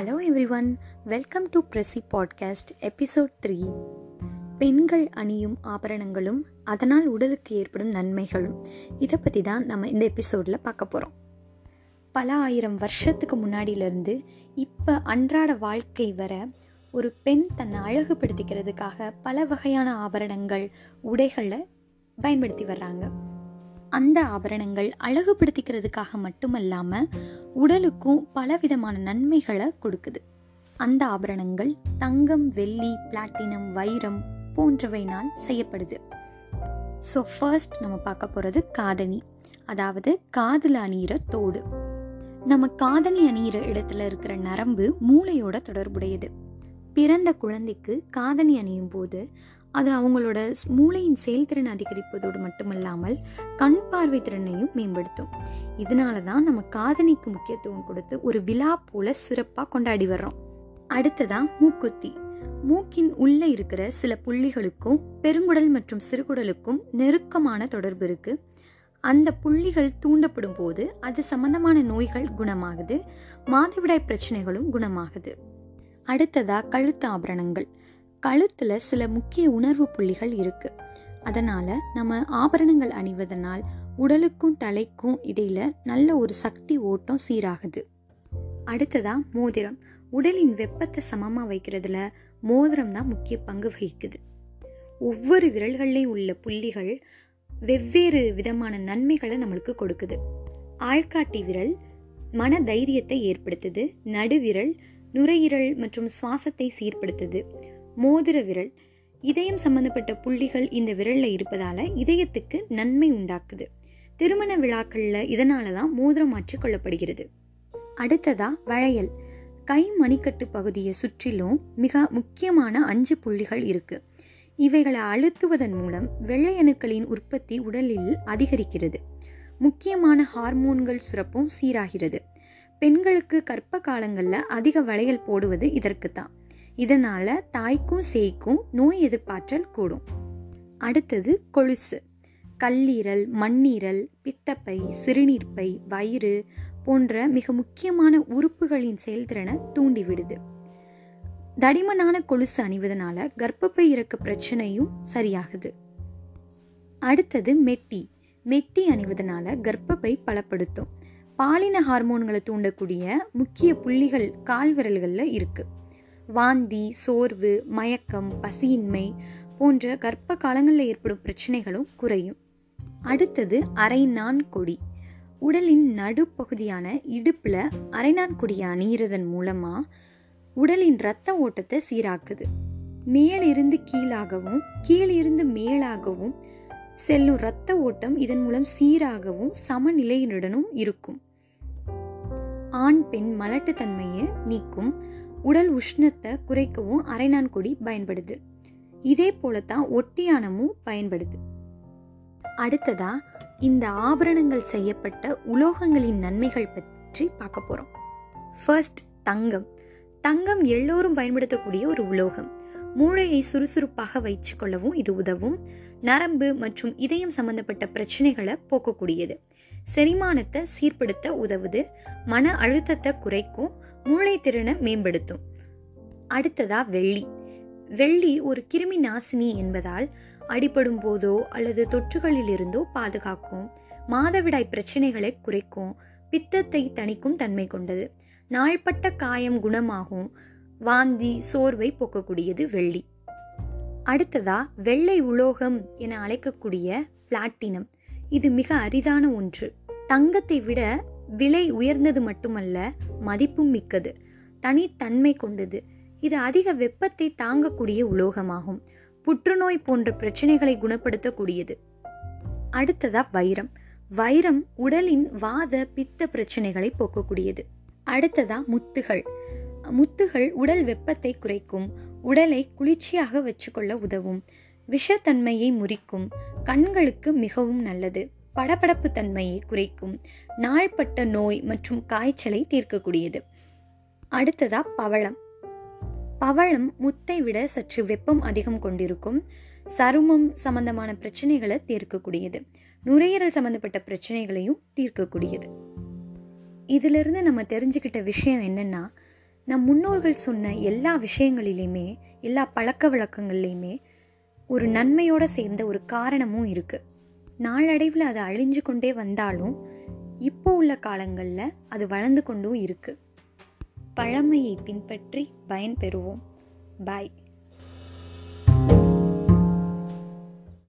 Hello everyone welcome to பிரசி podcast episode three பெண்கள் அணியும் ஆபரணங்களும் அதனால் உடலுக்கு ஏற்படும் நன்மைகளும். இதை பற்றி தான் நம்ம இந்த எபிசோடில் பார்க்க போகிறோம் பல ஆயிரம் வருஷத்துக்கு முன்னாடியிலேருந்து இப்போ அன்றாட வாழ்க்கை வர ஒரு பெண் தன்னை அழகுபடுத்திக்கிறதுக்காக பல வகையான ஆபரணங்கள் உடைகளை பயன்படுத்தி வர்றாங்க. அந்த ஆபரணங்கள் அழகுபடுத்திக்கிறதுக்காக மட்டுமல்லாமல் உடலுக்கும் பலவிதமான நன்மைகளை கொடுக்குது. அந்த ஆபரணங்கள் தங்கம் வெள்ளி பிளாட்டினம் வைரம் போன்றவைனால் செய்யப்படுது. ஸோ ஃபர்ஸ்ட் நம்ம பார்க்க போகிறது காதணி. அதாவது காதில் அணிகிற தோடு. நம்ம காதணி அணிகிற இடத்துல இருக்கிற நரம்பு மூளையோட தொடர்புடையது. பிறந்த குழந்தைக்கு காதணி அணியும் போது அது அவங்களோட மூளையின் செயல்திறன் அதிகரிப்பதோடு மட்டுமல்லாமல் கண் பார்வை திறனையும் மேம்படுத்தும். இதனால தான் நம்ம காதணிக்கு முக்கியத்துவம் கொடுத்து ஒரு விழா போல சிறப்பாக கொண்டாடி வர்றோம். அடுத்ததாக மூக்குத்தி. மூக்கின் உள்ளே இருக்கிற சில புள்ளிகளுக்கும் பெருங்குடல் மற்றும் சிறுகுடலுக்கும் நெருக்கமான தொடர்பு இருக்கு. அந்த புள்ளிகள் தூண்டப்படும் போது அது சம்பந்தமான நோய்கள் குணமாகுது மாதவிடாய் பிரச்சனைகளும் குணமாகுது. அடுத்ததா கழுத்து ஆபரணங்கள். கழுத்தில் சில முக்கிய உணர்வு புள்ளிகள் இருக்கு. அதனால நம்ம ஆபரணங்கள் அணிவதனால் உடலுக்கும் தலைக்கும் இடையில நல்ல ஒரு சக்தி ஓட்டம் சீராகுது. அடுத்ததா மோதிரம். உடலின் வெப்பத்தை சமமாக வைக்கிறதுல மோதிரம் தான் முக்கிய பங்கு வகிக்குது. ஒவ்வொரு விரல்கள்லையும் உள்ள புள்ளிகள் வெவ்வேறு விதமான நன்மைகளை நம்மளுக்கு கொடுக்குது. ஆள்காட்டி விரல் மன தைரியத்தை ஏற்படுத்துது. நடுவிரல் நுரையீரல் மற்றும் சுவாசத்தை சீர்படுத்துது. மோதிர விரல். இதயம் சம்பந்தப்பட்ட புள்ளிகள் இந்த விரலில் இருப்பதால இதயத்துக்கு நன்மை உண்டாக்குது. திருமண விழாக்களில் இதனால தான் மோதிரம் மாற்றிக் கொள்ளப்படுகிறது. அடுத்ததா வளையல். கை மணிக்கட்டு பகுதியை சுற்றிலும் மிக முக்கியமான அஞ்சு புள்ளிகள் இருக்கு. இவைகளை அழுத்துவதன் மூலம் வெள்ளையணுக்களின் உற்பத்தி உடலில் அதிகரிக்கிறது. முக்கியமான ஹார்மோன்கள் சுரப்பும் சீராகிறது. பெண்களுக்கு கற்ப காலங்களில் அதிக வளையல் போடுவது இதற்கு தான் இதனால தாய்க்கும் சேய்க்கும் நோய் எதிர்ப்பாற்றல் கூடும். அடுத்தது கொலுசு. கல்லீரல் மண்ணீரல் பித்தப்பை சிறுநீர்ப்பை வயிறு போன்ற மிக முக்கியமான உறுப்புகளின் செயல்திறனை தூண்டிவிடுது. தடிமனான கொலுசு அணிவதனால கர்ப்பப்பை இறக்க பிரச்சனையும் சரியாகுது. அடுத்தது மெட்டி. மெட்டி அணிவதனால கர்ப்பப்பை பலப்படுத்தும். பாலின ஹார்மோன்களை தூண்டக்கூடிய முக்கிய புள்ளிகள் கால்விரல்களில் இருக்குது வாந்தி சோர்வு மயக்கம் பசியின்மை போன்ற கர்ப்ப காலங்களில் ஏற்படும் பிரச்சனைகளும் குறையும். அடுத்தது அரைநான் கொடி. உடலின் நடுப்பகுதியான இடுப்பில் அரைநான் கொடியை அணியிறதன் மூலமாக உடலின் இரத்த ஓட்டத்தை சீராக்குது. மேலிருந்து கீழாகவும் கீழிருந்து மேலாகவும் செல்லும் இரத்த ஓட்டம் இதன் மூலம் சீராகவும் சமநிலையுடனும் இருக்கும். ஆண் பெண் மலட்டுத்தன்மையை நீக்கும் உடல் உஷ்ணத்தை குறைக்கவும் அரைநான் கொடி பயன்படுது. இதே போலத்தான் ஒட்டியானமும் பயன்படுது. அடுத்ததா இந்த ஆபரணங்கள் செய்யப்பட்ட உலோகங்களின் நன்மைகள் பற்றி பார்க்க போறோம். ஃபர்ஸ்ட் தங்கம். தங்கம் எல்லோரும் பயன்படுத்தக்கூடிய ஒரு உலோகம். மூளையை சுறுசுறுப்பாக வைத்துக்கொள்ளவும் இது உதவும். நரம்பு மற்றும் இதயம் சம்பந்தப்பட்ட பிரச்சனைகளை போக்கக்கூடியது. செரிமானத்தை சீர்படுத்த உதவுது மன அழுத்தத்தை குறைக்கும் மூளை திறனை மேம்படுத்தும். அடுத்ததா வெள்ளி. வெள்ளி ஒரு கிருமி நாசினி என்பதால் அடிபடும் போதோ அல்லது தொற்றுகளிலிருந்தோ பாதுகாக்கும் மாதவிடாய் பிரச்சனைகளை குறைக்கும் பித்தத்தை தணிக்கும் தன்மை கொண்டது. நாள்பட்ட காயம் குணமாகும் வாந்தி சோர்வை போக்கக்கூடியது வெள்ளி. அடுத்ததா வெள்ளை உலோகம் என அழைக்கக்கூடிய பிளாட்டினம். இது மிக அரிதான ஒன்று. தங்கத்தை விட விலை உயர்ந்தது மட்டுமல்ல மதிப்பும் மிக்கது. தனித்தன்மை கொண்டது. இது அதிக வெப்பத்தை தாங்கக்கூடிய உலோகமாகும். புற்றுநோய் போன்ற பிரச்சனைகளை குணப்படுத்தக்கூடியது. அடுத்ததா வைரம். வைரம் உடலின் வாத பித்த பிரச்சனைகளை போக்கக்கூடியது. அடுத்ததா முத்துகள். முத்துகள் உடல் வெப்பத்தை குறைக்கும். உடலை குளிர்ச்சியாக வச்சுக்கொள்ள உதவும். விஷத்தன்மையை முறிக்கும். கண்களுக்கு மிகவும் நல்லது. படபடப்பு தன்மையை குறைக்கும். நாள்பட்ட நோய் மற்றும் காய்ச்சலை தீர்க்கக்கூடியது. அடுத்ததா பவளம். பவளம் முத்தை விட சற்று வெப்பம் அதிகம் கொண்டிருக்கும். சருமம் சம்பந்தமான பிரச்சனைகளை தீர்க்கக்கூடியது. நுரையீரல் சம்பந்தப்பட்ட பிரச்சனைகளையும் தீர்க்கக்கூடியது. இதிலிருந்து நம்ம தெரிஞ்சுக்கிட்ட விஷயம் என்னன்னா நம் முன்னோர்கள் சொன்ன எல்லா விஷயங்களிலையுமே எல்லா பழக்க வழக்கங்கள்லையுமே ஒரு நன்மையோடு சேர்ந்த ஒரு காரணமும் இருக்குது நாளடைவில் அது அழிஞ்சு கொண்டே வந்தாலும் இப்போ உள்ள காலங்களில் அது வளர்ந்து கொண்டும் இருக்குது பழமையை பின்பற்றி பயன்பெறுவோம். பாய்.